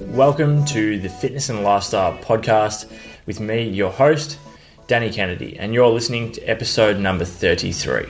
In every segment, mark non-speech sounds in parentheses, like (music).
Welcome to the Fitness and Lifestyle Podcast with me, your host, Danny Kennedy, and you're listening to episode number 33.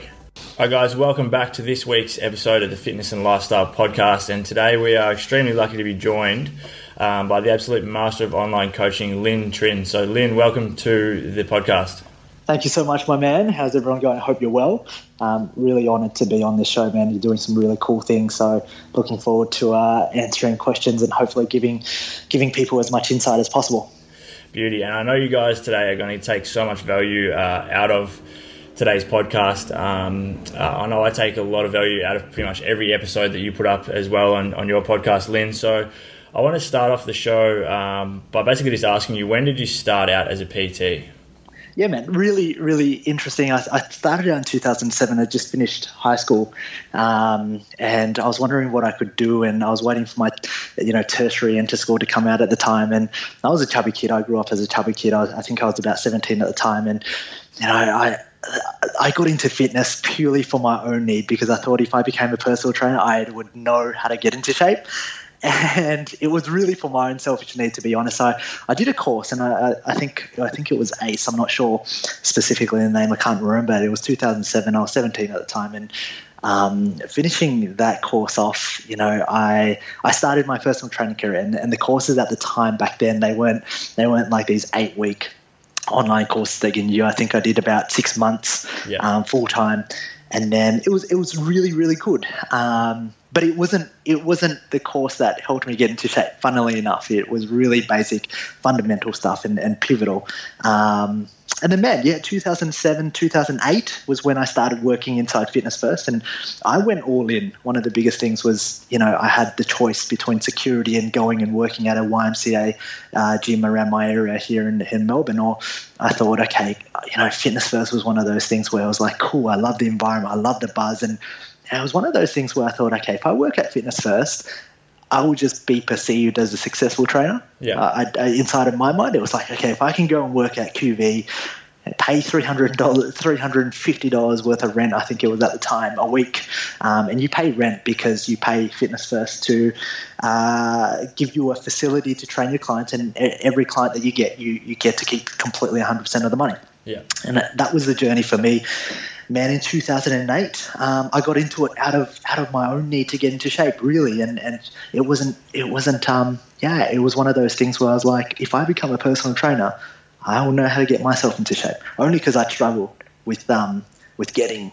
Hi, guys, welcome back to this week's episode of the Fitness and Lifestyle Podcast. And today we are extremely lucky to be joined um, by the absolute master of online coaching, Linh Trinh. So, Linh, welcome to the podcast. Thank you so much, my man. How's everyone going? I hope you're well. Um, really honoured to be on this show, man. You're doing some really cool things. So, looking forward to uh, answering questions and hopefully giving giving people as much insight as possible. Beauty, and I know you guys today are going to take so much value uh, out of today's podcast. Um, uh, I know I take a lot of value out of pretty much every episode that you put up as well on, on your podcast, Linh. So I want to start off the show um, by basically just asking you when did you start out as a PT? Yeah, man, really, really interesting. I, I started out in 2007. I just finished high school, um, and I was wondering what I could do. And I was waiting for my, you know, tertiary enter school to come out at the time. And I was a chubby kid. I grew up as a chubby kid. I, I think I was about 17 at the time, and you know, I I got into fitness purely for my own need because I thought if I became a personal trainer, I would know how to get into shape. And it was really for my own selfish need, to be honest. I, I did a course, and I, I think I think it was ACE. I'm not sure specifically the name. I can't remember. It was 2007. I was 17 at the time, and um, finishing that course off, you know, I I started my personal training career, and, and the courses at the time back then they weren't they weren't like these eight week online courses they can do. I think I did about six months yeah. um, full time, and then it was it was really really good. Um, but it wasn't it wasn't the course that helped me get into shape. Funnily enough, it was really basic, fundamental stuff and, and pivotal. Um, and then, man, yeah, 2007, 2008 was when I started working inside Fitness First, and I went all in. One of the biggest things was, you know, I had the choice between security and going and working at a YMCA uh, gym around my area here in, in Melbourne, or I thought, okay, you know, Fitness First was one of those things where I was like, cool, I love the environment, I love the buzz, and it was one of those things where I thought, okay, if I work at Fitness First, I will just be perceived as a successful trainer. Yeah. Uh, I, I, inside of my mind, it was like, okay, if I can go and work at QV, pay three hundred dollars, three hundred and fifty dollars worth of rent, I think it was at the time, a week, um, and you pay rent because you pay Fitness First to uh, give you a facility to train your clients, and every client that you get, you you get to keep completely one hundred percent of the money. Yeah, and that, that was the journey for me man, in 2008, um, I got into it out of out of my own need to get into shape, really, and and it wasn't it wasn't um, yeah, it was one of those things where I was like, if I become a personal trainer, I will know how to get myself into shape. Only because I struggled with um with getting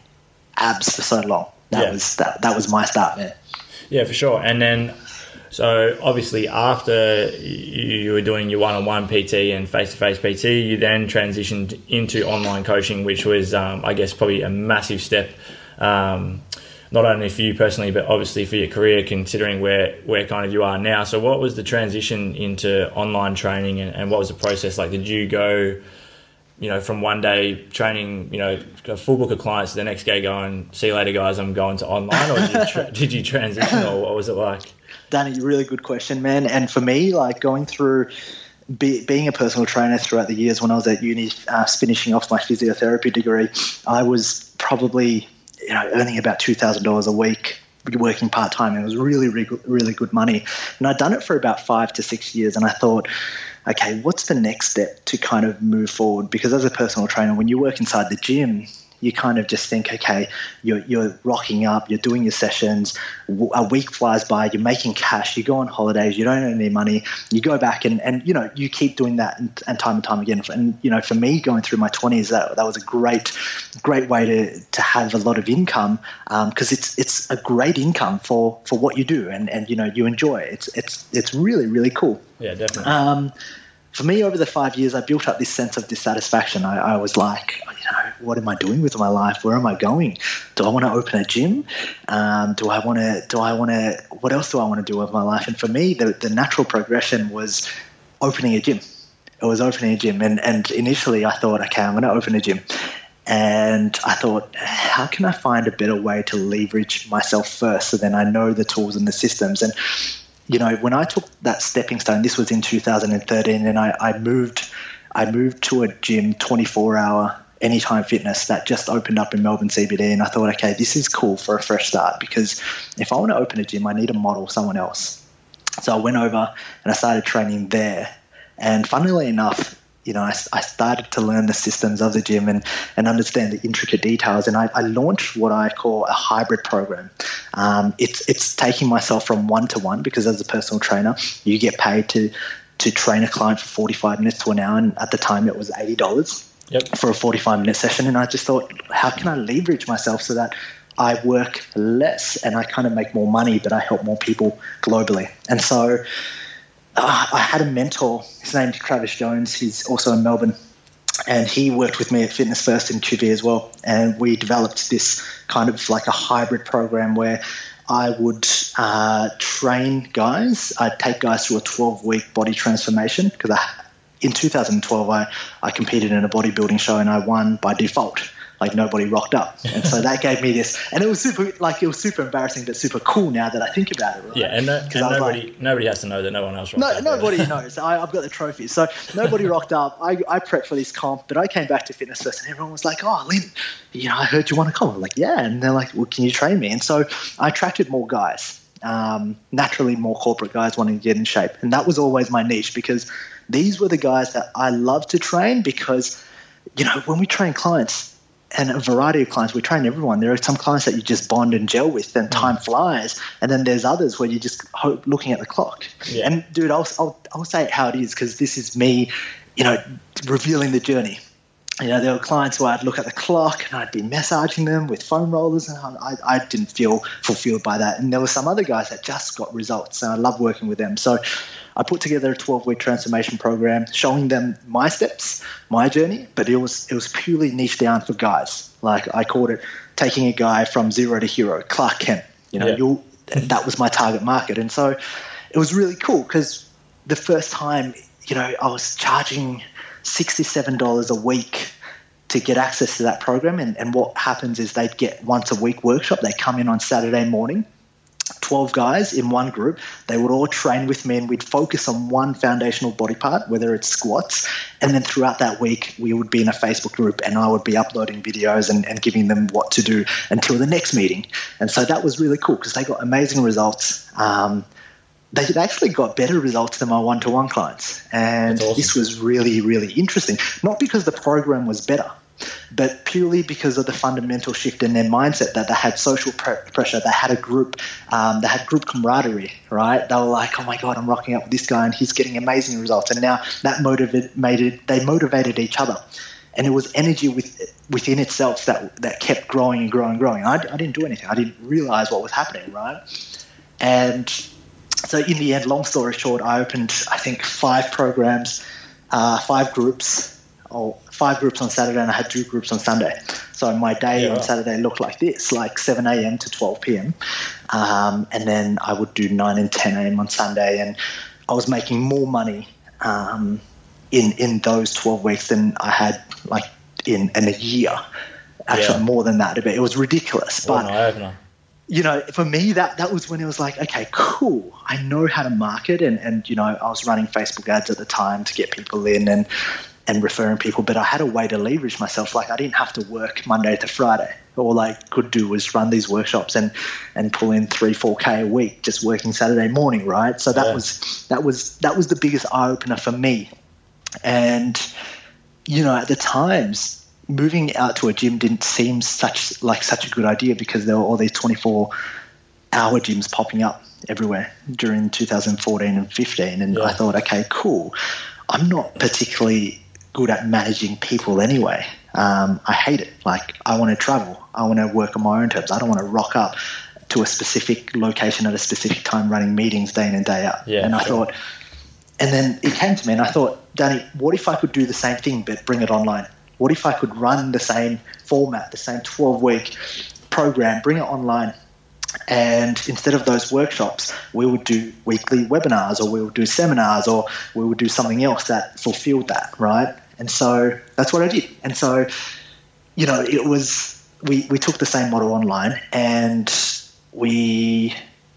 abs for so long. That yeah. was that that was my start, man. Yeah, for sure. And then so obviously, after you were doing your one-on-one PT and face-to-face PT, you then transitioned into online coaching, which was, um, I guess, probably a massive step, um, not only for you personally, but obviously for your career, considering where where kind of you are now. So, what was the transition into online training, and, and what was the process like? Did you go? you know, from one day training, you know, a full book of clients, the next day going, see you later, guys, I'm going to online, or did you, tra- did you transition, or what was it like? Danny, really good question, man. And for me, like going through be, being a personal trainer throughout the years when I was at uni, uh, finishing off my physiotherapy degree, I was probably you know earning about two thousand dollars a week working part time. It was really, really, really good money, and I'd done it for about five to six years. And I thought, okay, what's the next step to kind of move forward? Because as a personal trainer, when you work inside the gym, you kind of just think, okay, you're, you're rocking up, you're doing your sessions, a week flies by, you're making cash, you go on holidays, you don't earn any money, you go back and, and you know, you keep doing that and, and time and time again. And, you know, for me going through my 20s, that, that was a great, great way to, to have a lot of income because um, it's, it's a great income for, for what you do and, and, you know, you enjoy it. It's, it's, it's really, really cool. Yeah, definitely. Um, for me, over the five years, I built up this sense of dissatisfaction. I, I, was like, you know, what am I doing with my life? Where am I going? Do I want to open a gym? Um, do I want to? Do I want to? What else do I want to do with my life? And for me, the, the natural progression was opening a gym. It was opening a gym, and and initially I thought, okay, I'm going to open a gym. And I thought, how can I find a better way to leverage myself first so then I know the tools and the systems? And you know, when I took that stepping stone, this was in 2013, and I, I moved, I moved to a gym 24 hour Anytime Fitness that just opened up in Melbourne CBD, and I thought, okay, this is cool for a fresh start because if I want to open a gym, I need to model someone else. So I went over and I started training there. And funnily enough, you know, I, I, started to learn the systems of the gym and, and understand the intricate details. And I, I launched what I call a hybrid program. Um, it's it's taking myself from one to one because as a personal trainer, you get paid to to train a client for 45 minutes to an hour. And at the time, it was $80 yep. for a 45 minute session. And I just thought, how can I leverage myself so that I work less and I kind of make more money, but I help more people globally. And so uh, I had a mentor. His name's Travis Jones. He's also in Melbourne. And he worked with me at Fitness First in QV as well. And we developed this kind of like a hybrid program where I would uh, train guys. I'd take guys through a 12 week body transformation because in 2012 I, I competed in a bodybuilding show and I won by default like nobody rocked up. And so that gave me this, and it was super, like it was super embarrassing, but super cool now that I think about it. Right? Yeah, and, no, and nobody, like, nobody has to know that no one else rocked no, up. Nobody (laughs) knows. I, have got the trophy, so nobody rocked up. I, I prepped for this comp, but I came back to fitness first, and everyone was like, "Oh, Linh, you know, I heard you want to come." I'm like, "Yeah," and they're like, "Well, can you train me?" And so I attracted more guys. Um, naturally, more corporate guys wanting to get in shape, and that was always my niche because these were the guys that I love to train because, you know, when we train clients, and a variety of clients. We train everyone. There are some clients that you just bond and gel with, and time mm. flies. And then there's others where you just hope looking at the clock. Yeah. And dude, I'll, I'll, I'll say it how it is because this is me, you know, revealing the journey. You know, there were clients where I'd look at the clock and I'd be massaging them with foam rollers, and I, I didn't feel fulfilled by that. And there were some other guys that just got results, and I love working with them. So I put together a 12 week transformation program showing them my steps, my journey, but it was it was purely niche down for guys. Like I called it taking a guy from zero to hero, Clark Kent. You know, yeah. you that was my target market, and so it was really cool because the first time, you know, I was charging sixty-seven dollars a week to get access to that program. And, and what happens is they'd get once a week workshop. They come in on Saturday morning 12 guys in one group. They would all train with me and we'd focus on one foundational body part, whether it's squats. And then throughout that week, we would be in a Facebook group and I would be uploading videos and, and giving them what to do until the next meeting. And so that was really cool because they got amazing results. Um, they actually got better results than my one to one clients. And awesome. this was really, really interesting. Not because the program was better but purely because of the fundamental shift in their mindset that they had social pressure, they had a group, um, they had group camaraderie, right? They were like, oh my god, I'm rocking up with this guy and he's getting amazing results, and now that motivated, they motivated each other, and it was energy with, within itself that that kept growing and growing and growing. I, I didn't do anything, I didn't realize what was happening, right? And so in the end, long story short, I opened I think five programs, uh, five groups or five groups on Saturday and I had two groups on Sunday. So my day yeah. on Saturday looked like this, like 7 a.m. to 12 p.m. Um, and then I would do 9 and 10 a.m. on Sunday. And I was making more money um, in, in those 12 weeks than I had like in, in a year. Actually, yeah. more than that. It was ridiculous. Well, but you know, for me, that that was when it was like, okay, cool. I know how to market, and and you know, I was running Facebook ads at the time to get people in, and and referring people, but I had a way to leverage myself. Like I didn't have to work Monday to Friday. All I could do was run these workshops and and pull in three, four k a week just working Saturday morning, right? So that yeah. was that was that was the biggest eye opener for me. And you know, at the times, moving out to a gym didn't seem such like such a good idea because there were all these twenty four hour gyms popping up everywhere during 2014 and 15 and yeah. I thought okay cool I'm not particularly good at managing people anyway. Um, I hate it. Like, I want to travel. I want to work on my own terms. I don't want to rock up to a specific location at a specific time running meetings day in and day out. Yeah, and I sure. thought, and then it came to me and I thought, Danny, what if I could do the same thing but bring it online? What if I could run the same format, the same 12 week program, bring it online, and instead of those workshops, we would do weekly webinars or we would do seminars or we would do something else that fulfilled that, right? And so that's what I did. And so, you know, it was, we, we took the same model online and we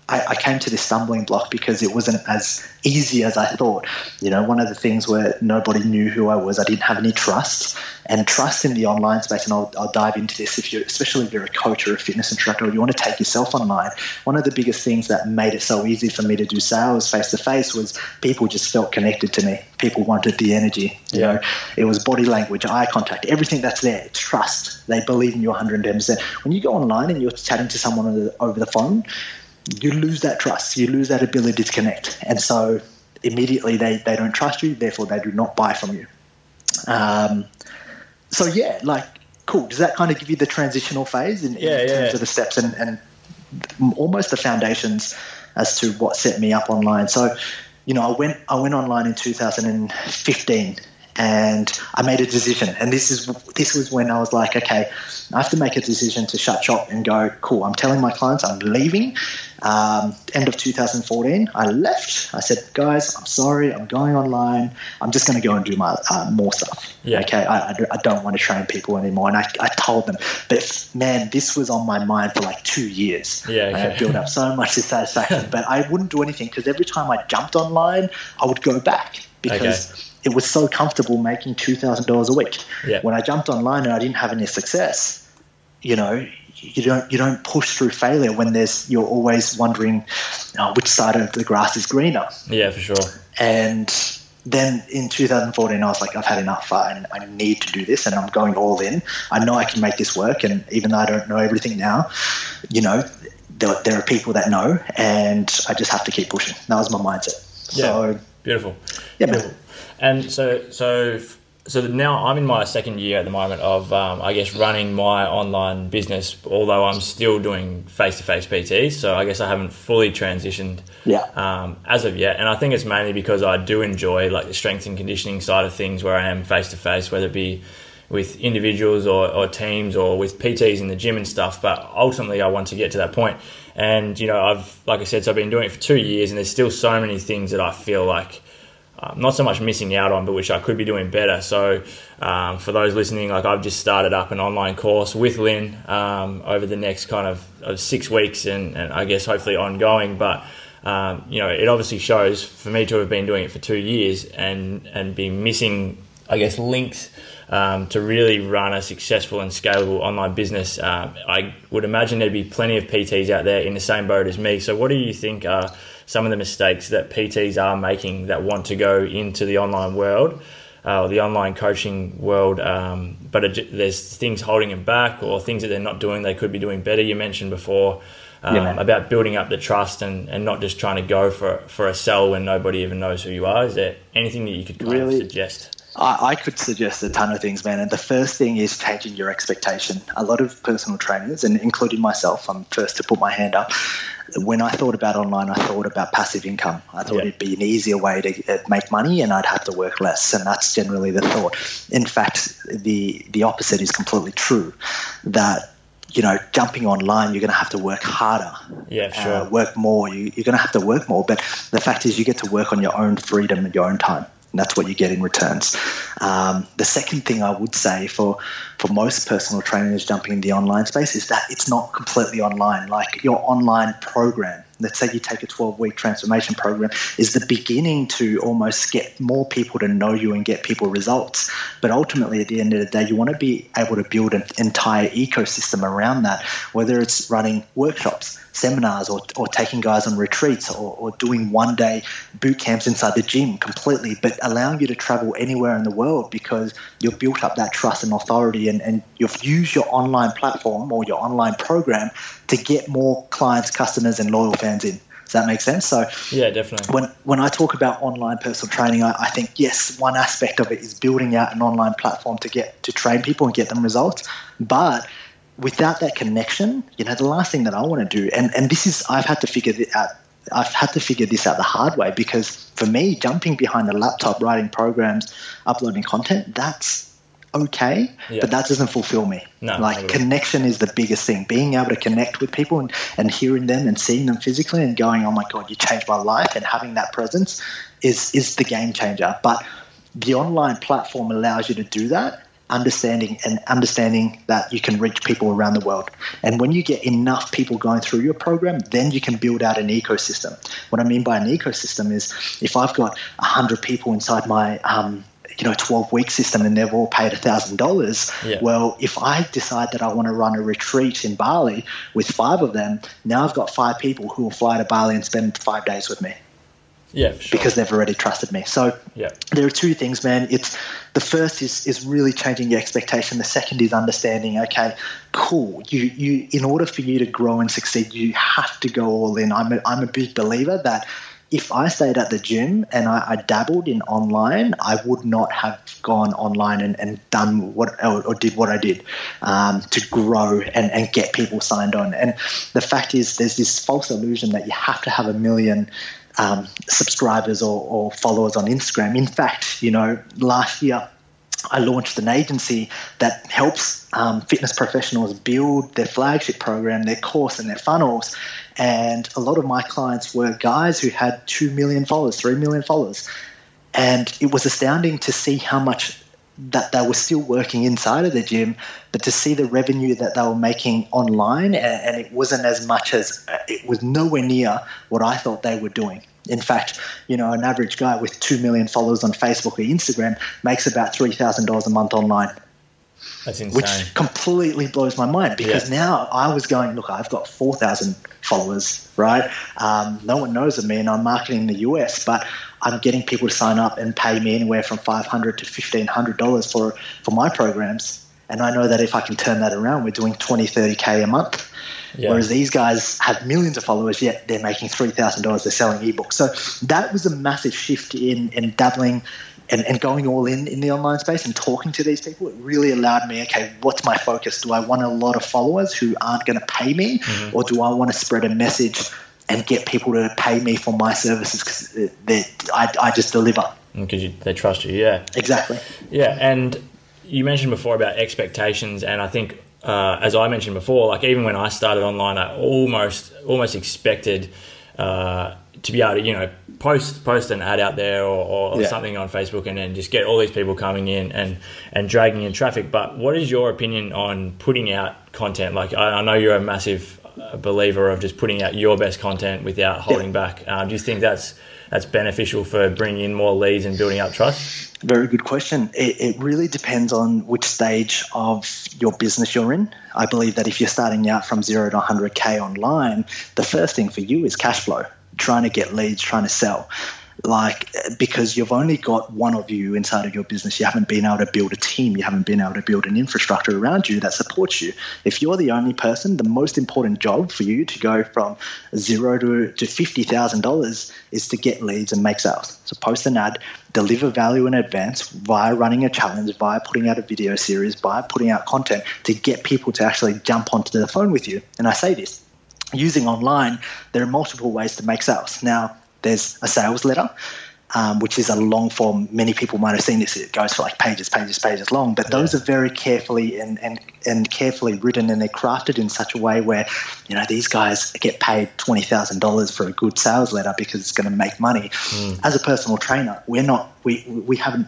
I, I, came to this stumbling block because it wasn't as easy as I thought. You know, one of the things where nobody knew who I was, I didn't have any trust, and trust in the online space. And I'll, I'll dive into this if you're especially if you're a coach or a fitness instructor, or you want to take yourself online. One of the biggest things that made it so easy for me to do sales face to face was people just felt connected to me. People wanted the energy. You yeah. know, it was body language, eye contact, everything that's there. It's trust. They believe in you 110%. When you go online and you're chatting to someone over the, over the phone you lose that trust, you lose that ability to connect. And so immediately they, they don't trust you, therefore they do not buy from you. Um, so, yeah, like, cool. Does that kind of give you the transitional phase in, yeah, in terms yeah. of the steps and, and almost the foundations as to what set me up online? So, you know, I went I went online in 2015 and I made a decision. And this is this was when I was like, okay, I have to make a decision to shut shop and go. Cool. I'm telling my clients I'm leaving. Um, end of 2014, I left. I said, guys, I'm sorry. I'm going online. I'm just going to go and do my uh, more stuff. Yeah. Okay. I, I, don't want to train people anymore. And I, I told them, but man, this was on my mind for like two years. Yeah. Okay. I had built up so much dissatisfaction, but I wouldn't do anything because every time I jumped online, I would go back because. Okay it was so comfortable making two thousand dollars a week. Yeah. When I jumped online and I didn't have any success, you know, you don't you don't push through failure when there's you're always wondering uh, which side of the grass is greener. Yeah, for sure. And then in 2014, I was like, I've had enough. I, I need to do this, and I'm going all in. I know I can make this work, and even though I don't know everything now, you know, there, there are people that know, and I just have to keep pushing. That was my mindset. Yeah. So beautiful. Yeah, beautiful. And so, so, so now I'm in my second year at the moment of, um, I guess, running my online business. Although I'm still doing face-to-face PT, so I guess I haven't fully transitioned yeah. um, as of yet. And I think it's mainly because I do enjoy like the strength and conditioning side of things, where I am face-to-face, whether it be with individuals or, or teams or with PTs in the gym and stuff. But ultimately, I want to get to that point. And you know, I've like I said, so I've been doing it for two years, and there's still so many things that I feel like um, not so much missing out on, but which I could be doing better. So, um, for those listening, like I've just started up an online course with Linh um, over the next kind of, of six weeks, and, and, I guess hopefully ongoing. But um, you know, it obviously shows for me to have been doing it for two years and and be missing, I guess, links. Um, to really run a successful and scalable online business, I would imagine there'd be plenty of PTs out there in the same boat as me. So, what do you think are some of the mistakes that PTs are making that want to go into the online world uh, or the online coaching world, um, but it, there's things holding them back or things that they're not doing they could be doing better. You mentioned before um, yeah. about building up the trust and, and not just trying to go for for a sell when nobody even knows who you are. Is there anything that you could kind really? of suggest? I, could suggest a ton of things, man. And the first thing is changing your expectation. A lot of personal trainers, and including myself, I'm first to put my hand up, when I thought about online, I thought about passive income. I thought yeah. it'd be an easier way to uh, make money, and I'd have to work less. And that's generally the thought. In fact, the the opposite is completely true. That you know, jumping online, you're going to have to work harder. Yeah, sure. Uh, work more. You, you're going to have to work more. But the fact is, you get to work on your own freedom and your own time. And that's what you get in returns. Um, the second thing I would say for for most personal trainers jumping in the online space is that it's not completely online. Like your online program, let's say you take a 12 week transformation program, is the beginning to almost get more people to know you and get people results. But ultimately, at the end of the day, you want to be able to build an entire ecosystem around that, whether it's running workshops, seminars, or, or taking guys on retreats, or, or doing one day boot camps inside the gym completely, but allowing you to travel anywhere in the world because you've built up that trust and authority and, and you've used your online platform or your online program to get more clients, customers, and loyal fans in. Does that make sense? So yeah, definitely. When when I talk about online personal training, I, I, think yes, one aspect of it is building out an online platform to get to train people and get them results. But without that connection, you know, the last thing that I want to do, and and this is I've had to figure this out. I've had to figure this out the hard way because for me, jumping behind a laptop, writing programs, uploading content, that's okay, yeah. but that doesn't fulfill me. No, like connection is the biggest thing. Being able to connect with people and, and hearing them and seeing them physically and going, oh my God, you changed my life and having that presence is is the game changer. But the online platform allows you to do that understanding and understanding that you can reach people around the world. And when you get enough people going through your program, then you can build out an ecosystem. What I mean by an ecosystem is if I've got 100 people inside my um, you know 12 week system and they've all paid $1000 yeah. well if i decide that i want to run a retreat in bali with five of them now i've got five people who will fly to bali and spend five days with me yeah, sure. because they've already trusted me. So yeah. there are two things, man. It's the first is is really changing your expectation. The second is understanding. Okay, cool. You you in order for you to grow and succeed, you have to go all in. I'm a, I'm a big believer that if I stayed at the gym and I, I, dabbled in online, I would not have gone online and, and done what or, or, did what I did um, to grow and, and get people signed on. And the fact is, there's this false illusion that you have to have a million um, subscribers or, or followers on Instagram. In fact, you know, last year I launched an agency that helps um, fitness professionals build their flagship program, their course, and their funnels. And a lot of my clients were guys who had 2 million followers, 3 million followers. And it was astounding to see how much that they were still working inside of the gym, but to see the revenue that they were making online, and, and, it wasn't as much as it was nowhere near what I thought they were doing. In fact, you know, an average guy with two million followers on Facebook or Instagram makes about three thousand dollars a month online. That's insane. Which completely blows my mind because yeah. now I was going, look, I've got 4,000 followers, right? Um, no one knows of me and I'm marketing in the US, but I'm getting people to sign up and pay me anywhere from 500 to $1,500 for, for my programs. And I know that if I can turn that around, we're doing 20, 30K a month. Yeah. Whereas these guys have millions of followers, yet they're making $3,000. They're selling ebooks. So that was a massive shift in, in dabbling and, and going all in in the online space and talking to these people, it really allowed me, okay, what's my focus? Do I want a lot of followers who aren't going to pay me, mm-hmm. or do I want to spread a message and get people to pay me for my services because I, I just deliver? Because they trust you, yeah. Exactly. Yeah, and you mentioned before about expectations, and I think uh, as I mentioned before, like even when I started online, I almost almost expected uh, to be able to you know post post an ad out there or, or yeah. something on Facebook and then just get all these people coming in and and dragging in traffic. But what is your opinion on putting out content? Like I, I know you're a massive uh, believer of just putting out your best content without holding yeah. back. Um, do you think that's that's beneficial for bringing in more leads and building up trust? Very good question. It, it, really depends on which stage of your business you're in. I believe that if you're starting out from zero to 100K online, the first thing for you is cash flow trying to get leads, trying to sell. Like, because you've only got one of you inside of your business, you haven't been able to build a team, you haven't been able to build an infrastructure around you that supports you. If you're the only person, the most important job for you to go from zero to, to $50,000 is to get leads and make sales. So, post an ad, deliver value in advance via running a challenge, via putting out a video series, via putting out content to get people to actually jump onto the phone with you. And I say this using online, there are multiple ways to make sales. Now, there's a sales letter, um, which is a long form. Many people might have seen this. It goes for like pages, pages, pages long. But those are very carefully and, and, and carefully written, and they're crafted in such a way where, you know, these guys get paid twenty thousand dollars for a good sales letter because it's going to make money. Mm. As a personal trainer, we're not. We we haven't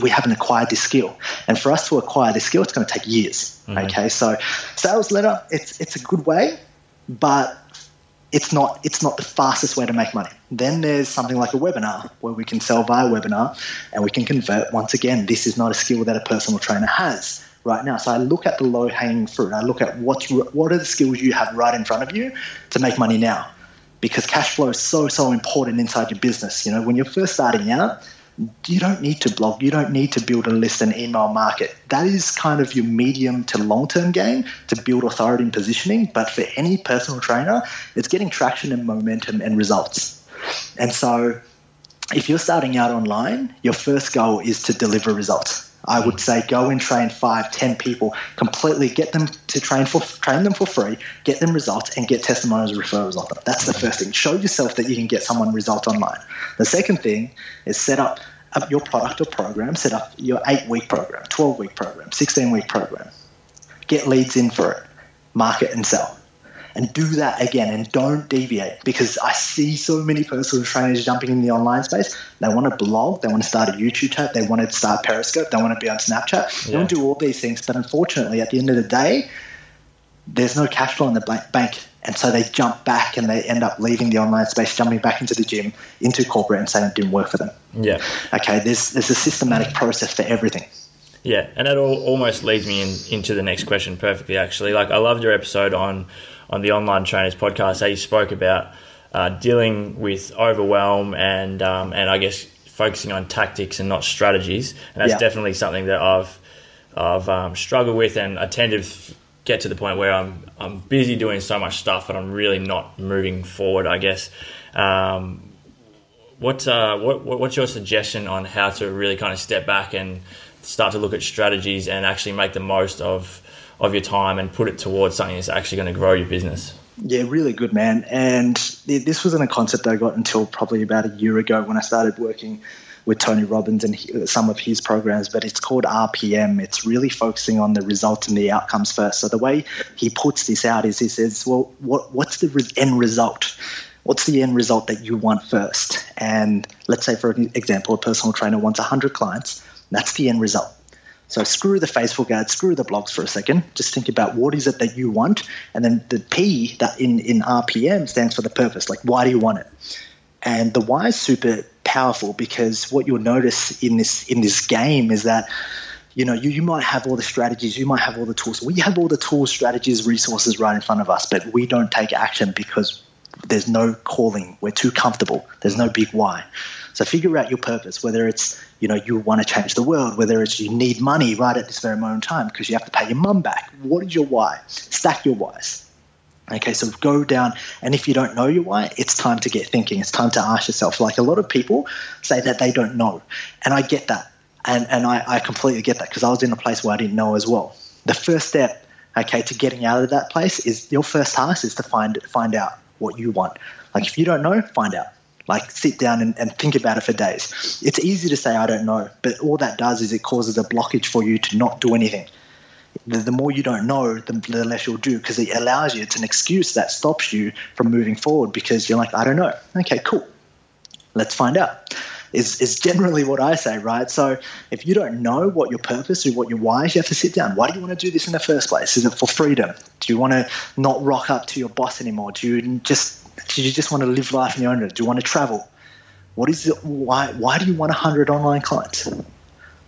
we haven't acquired this skill. And for us to acquire this skill, it's going to take years. Mm-hmm. Okay, so sales letter, it's it's a good way but it's not it's not the fastest way to make money. Then there's something like a webinar where we can sell via webinar and we can convert. Once again, this is not a skill that a personal trainer has right now. So I look at the low hanging fruit. I look at what's what are the skills you have right in front of you to make money now, because cash flow is so so important inside your business. You know, when you're first starting out, you don't need to blog. You don't need to build a list and email market. That is kind of your medium to long term game to build authority and positioning. But for any personal trainer, it's getting traction and momentum and results. And so if you're starting out online, your first goal is to deliver results. I would say go and train five, ten people, completely get them to train for train them for free, get them results, and get testimonials and referrals off them. That's the first thing. Show yourself that you can get someone results online. The second thing is set up your product or program, set up your eight week program, 12 week program, 16 week program. Get leads in for it, market and sell. And do that again and don't deviate because I see so many personal trainers jumping in the online space. They want to blog, they want to start a YouTube chat, they want to start Periscope, they want to be on Snapchat, they want to do all these things. But unfortunately, at the end of the day, there's no cash flow in the bank. And so they jump back and they end up leaving the online space, jumping back into the gym, into corporate, and saying it didn't work for them. Yeah. Okay, there's, there's a systematic process for everything. Yeah, and that all, almost leads me in, into the next question perfectly. Actually, like I loved your episode on on the online trainers podcast. How you spoke about uh, dealing with overwhelm and um, and I guess focusing on tactics and not strategies. And that's yeah. definitely something that I've I've um, struggled with, and I tend to get to the point where I'm I'm busy doing so much stuff, but I'm really not moving forward. I guess. Um, what, uh, what what's your suggestion on how to really kind of step back and start to look at strategies and actually make the most of of your time and put it towards something that's actually going to grow your business. Yeah, really good, man. And this wasn't a concept I got until probably about a year ago when I started working with Tony Robbins and some of his programs, but it's called RPM. It's really focusing on the results and the outcomes first. So the way he puts this out is he says, well, what, what's the end result? What's the end result that you want first? And let's say, for example, a personal trainer wants 100 clients. That's the end result. So screw the Facebook ads, screw the blogs for a second. Just think about what is it that you want, and then the P that in in RPM stands for the purpose. Like why do you want it? And the why is super powerful because what you'll notice in this in this game is that you know you, you might have all the strategies, you might have all the tools. We have all the tools, strategies, resources right in front of us, but we don't take action because there's no calling. We're too comfortable. There's no big why. So figure out your purpose, whether it's you know you want to change the world, whether it's you need money right at this very moment in time because you have to pay your mum back. What is your why? Stack your whys. Okay, so go down, and if you don't know your why, it's time to get thinking. It's time to ask yourself. Like a lot of people say that they don't know, and I get that, and and I, I completely get that because I was in a place where I didn't know as well. The first step, okay, to getting out of that place is your first task is to find find out what you want. Like if you don't know, find out. Like sit down and, and think about it for days. It's easy to say I don't know, but all that does is it causes a blockage for you to not do anything. The, the more you don't know, the, the less you'll do because it allows you. It's an excuse that stops you from moving forward because you're like, I don't know. Okay, cool. Let's find out is, is generally what I say, right? So if you don't know what your purpose or what your why is, you have to sit down. Why do you want to do this in the first place? Is it for freedom? Do you want to not rock up to your boss anymore? Do you just do you just want to live life in your own? Do you want to travel? What is it? Why? Why do you want hundred online clients?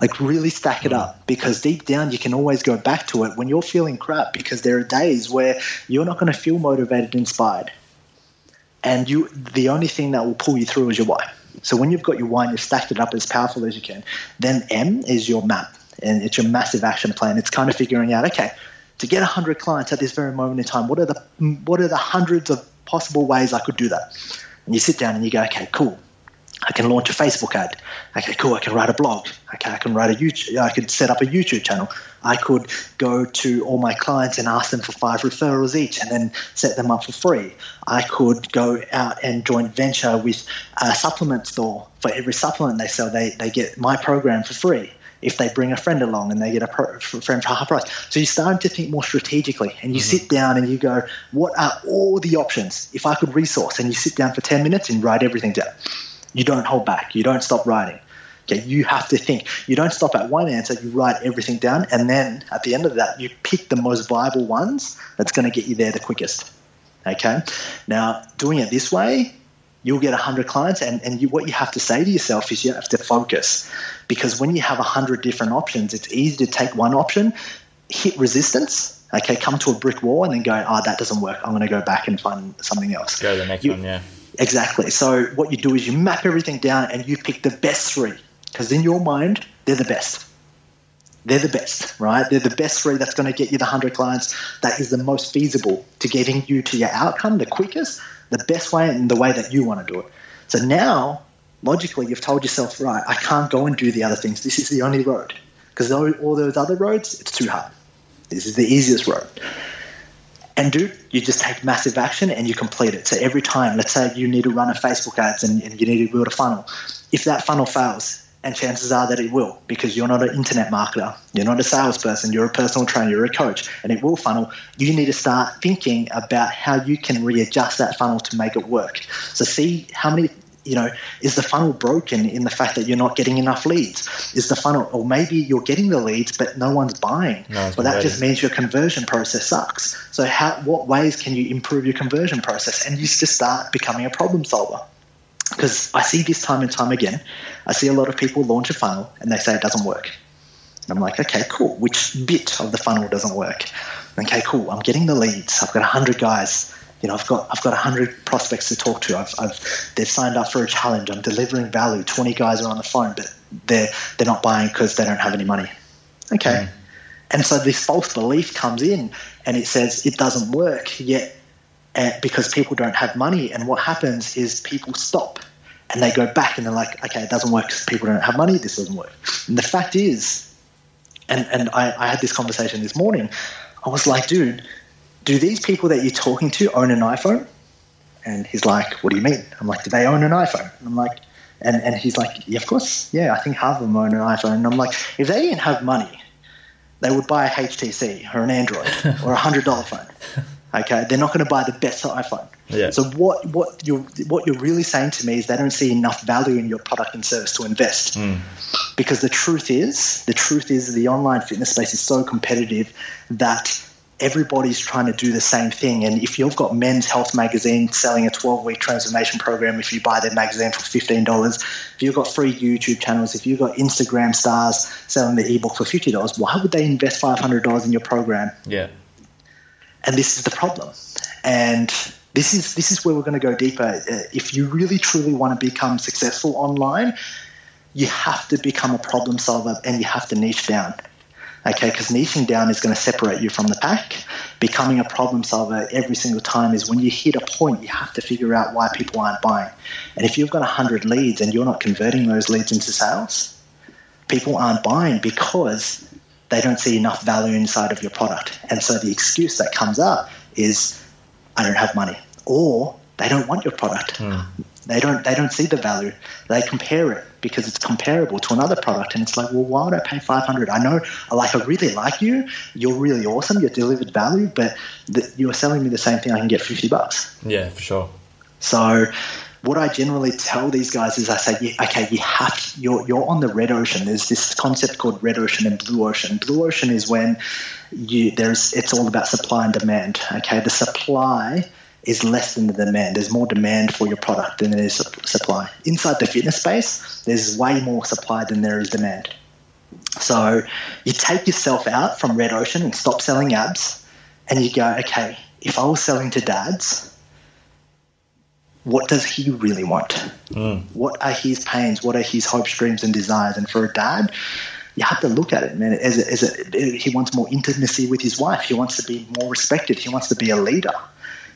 Like really stack it up because deep down you can always go back to it when you're feeling crap because there are days where you're not going to feel motivated, inspired, and you the only thing that will pull you through is your why. So when you've got your why and you've stacked it up as powerful as you can, then M is your map and it's your massive action plan. It's kind of figuring out okay to get 100 clients at this very moment in time what are the what are the hundreds of possible ways I could do that. And you sit down and you go, okay, cool. I can launch a Facebook ad. Okay, cool. I can write a blog. Okay, I can write a YouTube. I could set up a YouTube channel. I could go to all my clients and ask them for five referrals each, and then set them up for free. I could go out and joint venture with a supplement store. For every supplement they sell, they they get my program for free if they bring a friend along and they get a pro- friend for half price. So you're starting to think more strategically and you mm-hmm. sit down and you go, what are all the options if I could resource? And you sit down for 10 minutes and write everything down. You don't hold back. You don't stop writing. Okay, you have to think. You don't stop at one answer. You write everything down, and then at the end of that, you pick the most viable ones that's going to get you there the quickest. Okay. Now, doing it this way, you'll get 100 clients and, and you, what you have to say to yourself is you have to focus because when you have 100 different options it's easy to take one option hit resistance okay come to a brick wall and then go oh that doesn't work. I'm going to go back and find something else. Go to the next you, one yeah. Exactly. So what you do is you map everything down and you pick the best three. Because in your mind they're the best. They're the best, right? They're the best three that's going to get you the 100 clients that is the most feasible to getting you to your outcome the quickest the best way and the way that you want to do it. So now, logically, you've told yourself, right, I can't go and do the other things. This is the only road. Because all those other roads, it's too hard. This is the easiest road. And dude, you just take massive action and you complete it. So every time, let's say you need to run a Facebook ads and, and you need to build a funnel. If that funnel fails, And chances are that it will because you're not an internet marketer. You're not a salesperson. You're a personal trainer. You're a coach. And it will funnel. You need to start thinking about how you can readjust that funnel to make it work. So see how many you know, is the funnel broken in the fact that you're not getting enough leads? Is the funnel, or maybe you're getting the leads, but no one's buying? No one's well, that ready. just means your conversion process sucks. So, how, what ways can you improve your conversion process? And you just start becoming a problem solver. Because I see this time and time again. I see a lot of people launch a funnel and they say it doesn't work. And I'm like, okay, cool. Which bit of the funnel doesn't work? Okay, cool. I'm getting the leads. I've got 100 guys you know, I've got I've got hundred prospects to talk to. I've, I've they've signed up for a challenge. I'm delivering value. Twenty guys are on the phone, but they're they're not buying because they don't have any money. Okay, Mm. and so this false belief comes in, and it says it doesn't work yet uh, because people don't have money. And what happens is people stop and they go back and they're like, okay, it doesn't work because people don't have money. This doesn't work. And the fact is, and and I, I had this conversation this morning. I was like, dude do these people that you're talking to own an iPhone? And he's like, what do you mean? I'm like, do they own an iPhone? And I'm like, and, and he's like, yeah, of course. Yeah, I think half of them own an iPhone. And I'm like, if they didn't have money, they would buy a HTC or an Android (laughs) or a hundred dollar phone. Okay, they're not going to buy the best iPhone. Yeah. So what what you what you're really saying to me is they don't see enough value in your product and service to invest. Hmm. Because the truth is, the truth is, the online fitness space is so competitive that everybody's trying to do the same thing. And if you've got Men's Health magazine selling a 12 week transformation program, if you buy their magazine for $15, if you've got free YouTube channels, if you've got Instagram stars selling the ebook for $50, why would they invest $500 in your program? Yeah. And this is the problem. And this is this is where we're going to go deeper. Uh, If you really truly want to become successful online, you have to become a problem solver and you have to niche down. Okay, because niching down is going to separate you from the pack. Becoming a problem solver every single time is when you hit a point, you have to figure out why people aren't buying. And if you've got 100 leads and you're not converting those leads into sales, people aren't buying because they don't see enough value inside of your product. And so the excuse that comes up is, I don't have money, or they don't want your product. Hmm. They don't they don't see the value. They compare it because it's comparable to another product, and it's like, well, why would I pay five hundred? I know, like, I really like you. You're really awesome. You're delivered value, but the, you're selling me the same thing. I can get fifty bucks. Yeah, for sure. So, what I generally tell these guys is, I say, yeah, okay, you have you're you're on the red ocean. There's this concept called red ocean and blue ocean. Blue ocean is when you there's it's all about supply and demand. Okay, the supply is less than the demand. There's more demand for your product than there is supply. Inside the fitness space, there's way more supply than there is demand. So you take yourself out from red ocean and stop selling abs, and you go, okay, if I was selling to dads, what does he really want? Mm. What are his pains? What are his hopes, dreams, and desires? And for a dad, you have to look at it, man. As a, as a, he wants more intimacy with his wife. He wants to be more respected. He wants to be a leader.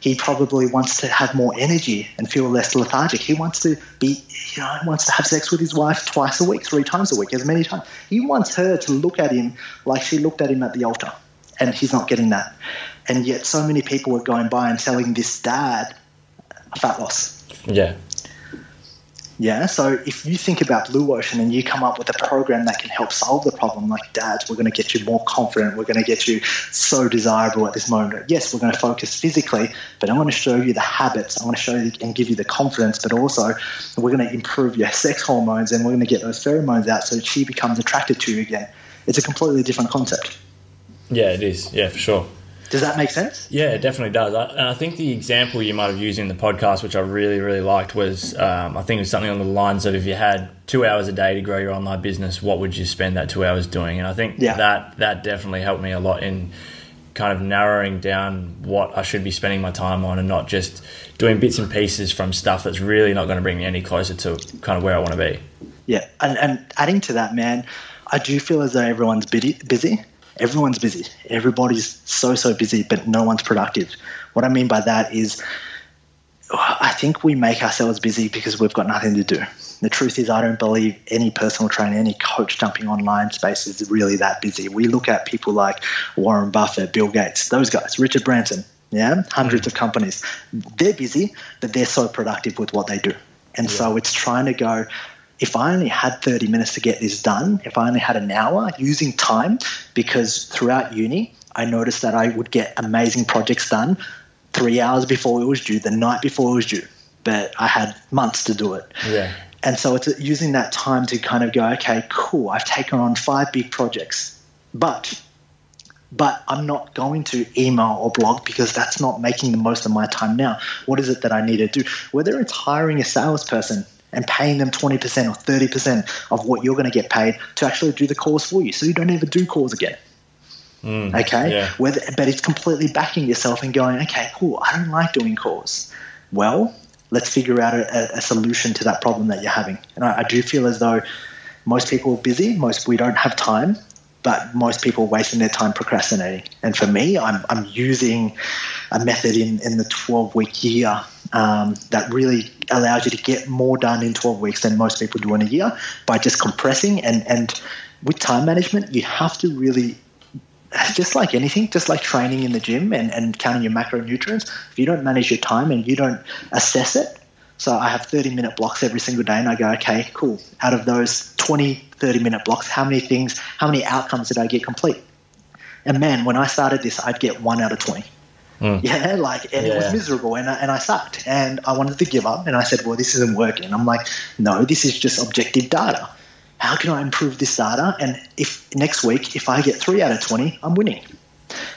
He probably wants to have more energy and feel less lethargic. He wants to be, you know, he wants to have sex with his wife twice a week, three times a week, as many times. He wants her to look at him like she looked at him at the altar, and he's not getting that. And yet, so many people are going by and telling this dad fat loss. Yeah. Yeah, so if you think about Blue Ocean and you come up with a program that can help solve the problem, like dads, we're going to get you more confident, we're going to get you so desirable at this moment. Yes, we're going to focus physically, but I'm going to show you the habits, I'm going to show you and give you the confidence, but also we're going to improve your sex hormones and we're going to get those pheromones out so she becomes attracted to you again. It's a completely different concept. Yeah, it is. Yeah, for sure. Does that make sense? Yeah, it definitely does. I, and I think the example you might have used in the podcast, which I really, really liked, was um, I think it was something on the lines of if you had two hours a day to grow your online business, what would you spend that two hours doing? And I think Yeah. that that definitely helped me a lot in kind of narrowing down what I should be spending my time on and not just doing bits and pieces from stuff that's really not going to bring me any closer to kind of where I want to be. Yeah, and, and adding to that, man, I do feel as though everyone's busy. Everyone's busy. Everybody's so, so busy, but no one's productive. What I mean by that is, I think we make ourselves busy because we've got nothing to do. The truth is, I don't believe any personal trainer, any coach jumping online space is really that busy. We look at people like Warren Buffett, Bill Gates, those guys, Richard Branson, yeah, hundreds mm. of companies. They're busy, but they're so productive with what they do. And so it's trying to go, if I only had 30 minutes to get this done, if I only had an hour using time, because throughout uni, I noticed that I would get amazing projects done three hours before it was due, the night before it was due, but I had months to do it. Yeah. And so it's using that time to kind of go, okay, cool, I've taken on five big projects, but but I'm not going to email or blog because that's not making the most of my time now. What is it that I need to do? Whether it's hiring a salesperson and paying them 20% or 30% of what you're going to get paid to actually do the calls for you so you don't ever do calls again. Mm, okay? Yeah. Whether, but it's completely backing yourself and going, okay, cool, I don't like doing calls. Well, let's figure out a, a solution to that problem that you're having. And I, I do feel as though most people are busy, most we don't have time, but most people are wasting their time procrastinating. And for me, I'm, I'm using a method in, in the 12 week year um, that really allows you to get more done in 12 weeks than most people do in a year by just compressing. And, and with time management, you have to really, just like anything, just like training in the gym and, and counting your macronutrients, if you don't manage your time and you don't assess it, so I have 30 minute blocks every single day, and I go, okay, cool. Out of those 20, 30 minute blocks, how many things, how many outcomes did I get complete? And man, when I started this, I'd get one out of 20. Mm. Yeah, like, and it was miserable, and I, and I sucked, and I wanted to give up, and I said, well, this isn't working. I'm like, no, this is just objective data. How can I improve this data? And if next week, if I get three out of 20, I'm winning.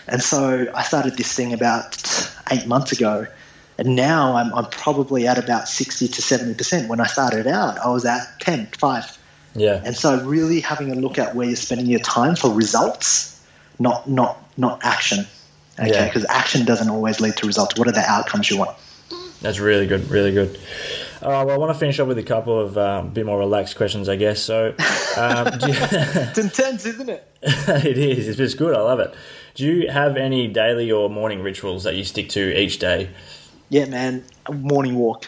And so I started this thing about eight months ago. And now I'm, I'm probably at about 60 to 70%. When I started out, I was at 10, 5. Yeah. And so really having a look at where you're spending your time for results, not not not action. Okay, Yeah. because action doesn't always lead to results. What are the outcomes you want? That's really good, really good. All right, well, I want to finish up with a couple of um, bit more relaxed questions, I guess. So, um, (laughs) you, It's (laughs) intense, isn't it? (laughs) it is. It's just good. I love it. Do you have any daily or morning rituals that you stick to each day? Yeah, man. Morning walk.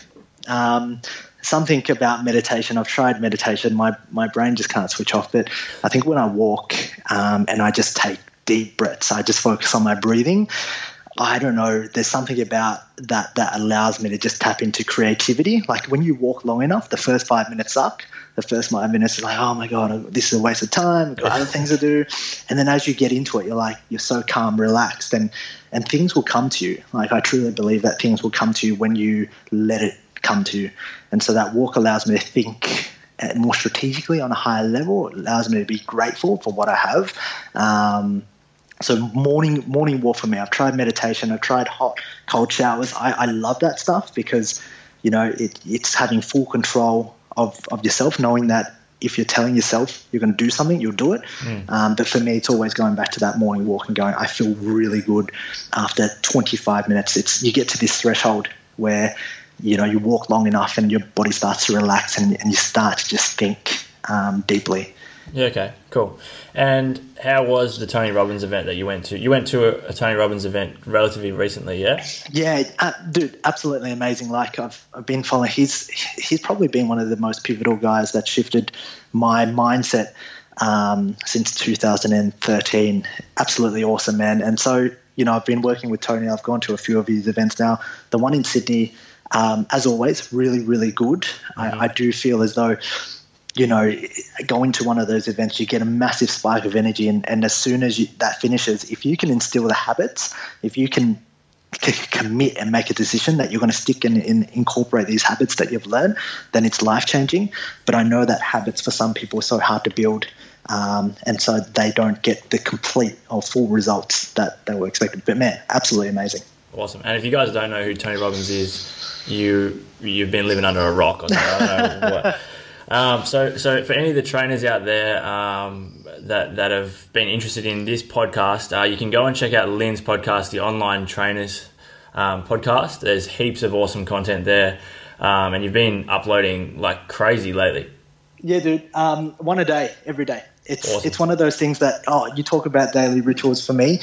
Um, something about meditation. I've tried meditation. My my brain just can't switch off. But I think when I walk um, and I just take deep breaths, I just focus on my breathing. I don't know. There's something about that that allows me to just tap into creativity. Like when you walk long enough, the first five minutes suck. The first five minutes is like, oh my god, this is a waste of time. I've got other things to do. And then as you get into it, you're like, you're so calm, relaxed, and and things will come to you. Like I truly believe that things will come to you when you let it come to you. And so that walk allows me to think uh, more strategically on a higher level. It allows me to be grateful for what I have. Um, so morning morning walk for me. I've tried meditation. I've tried hot cold showers. I, I love that stuff because you know it, it's having full control of, of yourself, knowing that if you're telling yourself you're going to do something, you'll do it. Um, but for me, it's always going back to that morning walk and going. I feel really good after 25 minutes. It's you get to this threshold where you know you walk long enough and your body starts to relax and, and you start to just think um, deeply. Yeah, okay, cool. And how was the Tony Robbins event that you went to? You went to a, a Tony Robbins event relatively recently, yeah? Yeah, uh, dude, absolutely amazing. Like I've, I've been following. He's he's probably been one of the most pivotal guys that shifted my mindset um, since 2013. Absolutely awesome, man. And so you know, I've been working with Tony. I've gone to a few of his events now. The one in Sydney, um, as always, really really good. I, I do feel as though you know, going to one of those events, you get a massive spike of energy, and, and as soon as you, that finishes, if you can instill the habits, if you can commit and make a decision that you're going to stick and, incorporate these habits that you've learned, then it's life changing. But I know that habits for some people are so hard to build, um, and so they don't get the complete or full results that they were expected. But man, absolutely amazing. Awesome. And if you guys don't know who Tony Robbins is, you you've been living under a rock or. I don't know what. Um, so, so for any of the trainers out there um, that that have been interested in this podcast, uh, you can go and check out Linh's podcast, the Online Trainers um, podcast. There's heaps of awesome content there, um, and you've been uploading like crazy lately. Yeah, dude. Um, one a day, every day. It's Awesome. it's one of those things that oh, you talk about daily rituals for me.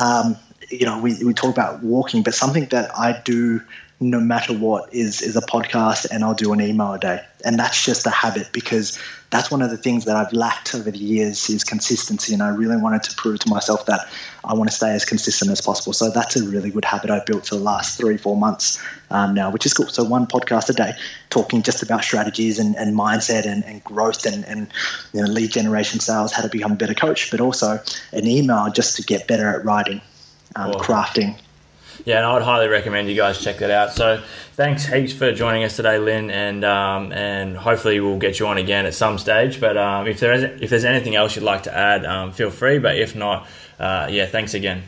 Um, you know, we, we talk about walking, but something that I do no matter what is is a podcast and I'll do an email a day. And that's just a habit because that's one of the things that I've lacked over the years is consistency. And I really wanted to prove to myself that I want to stay as consistent as possible. So that's a really good habit I've built for the last three, four months um, now, which is cool. So one podcast a day, talking just about strategies and, and mindset and, and growth and, and you know, lead generation sales, how to become a better coach, but also an email just to get better at writing, um, crafting, yeah, and I would highly recommend you guys check that out. So thanks heaps for joining us today, Linh, and um, and hopefully we'll get you on again at some stage. But um, if there is if there's anything else you'd like to add, um, feel free. But if not, uh, yeah, thanks again.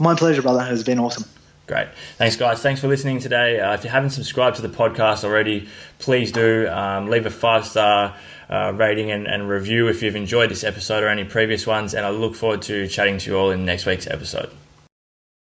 My pleasure, brother. It's been awesome. Great. Thanks, guys. Thanks for listening today. Uh, if you haven't subscribed to the podcast already, please do. Um, leave a five star uh, rating and, and review if you've enjoyed this episode or any previous ones. And I look forward to chatting to you all in next week's episode.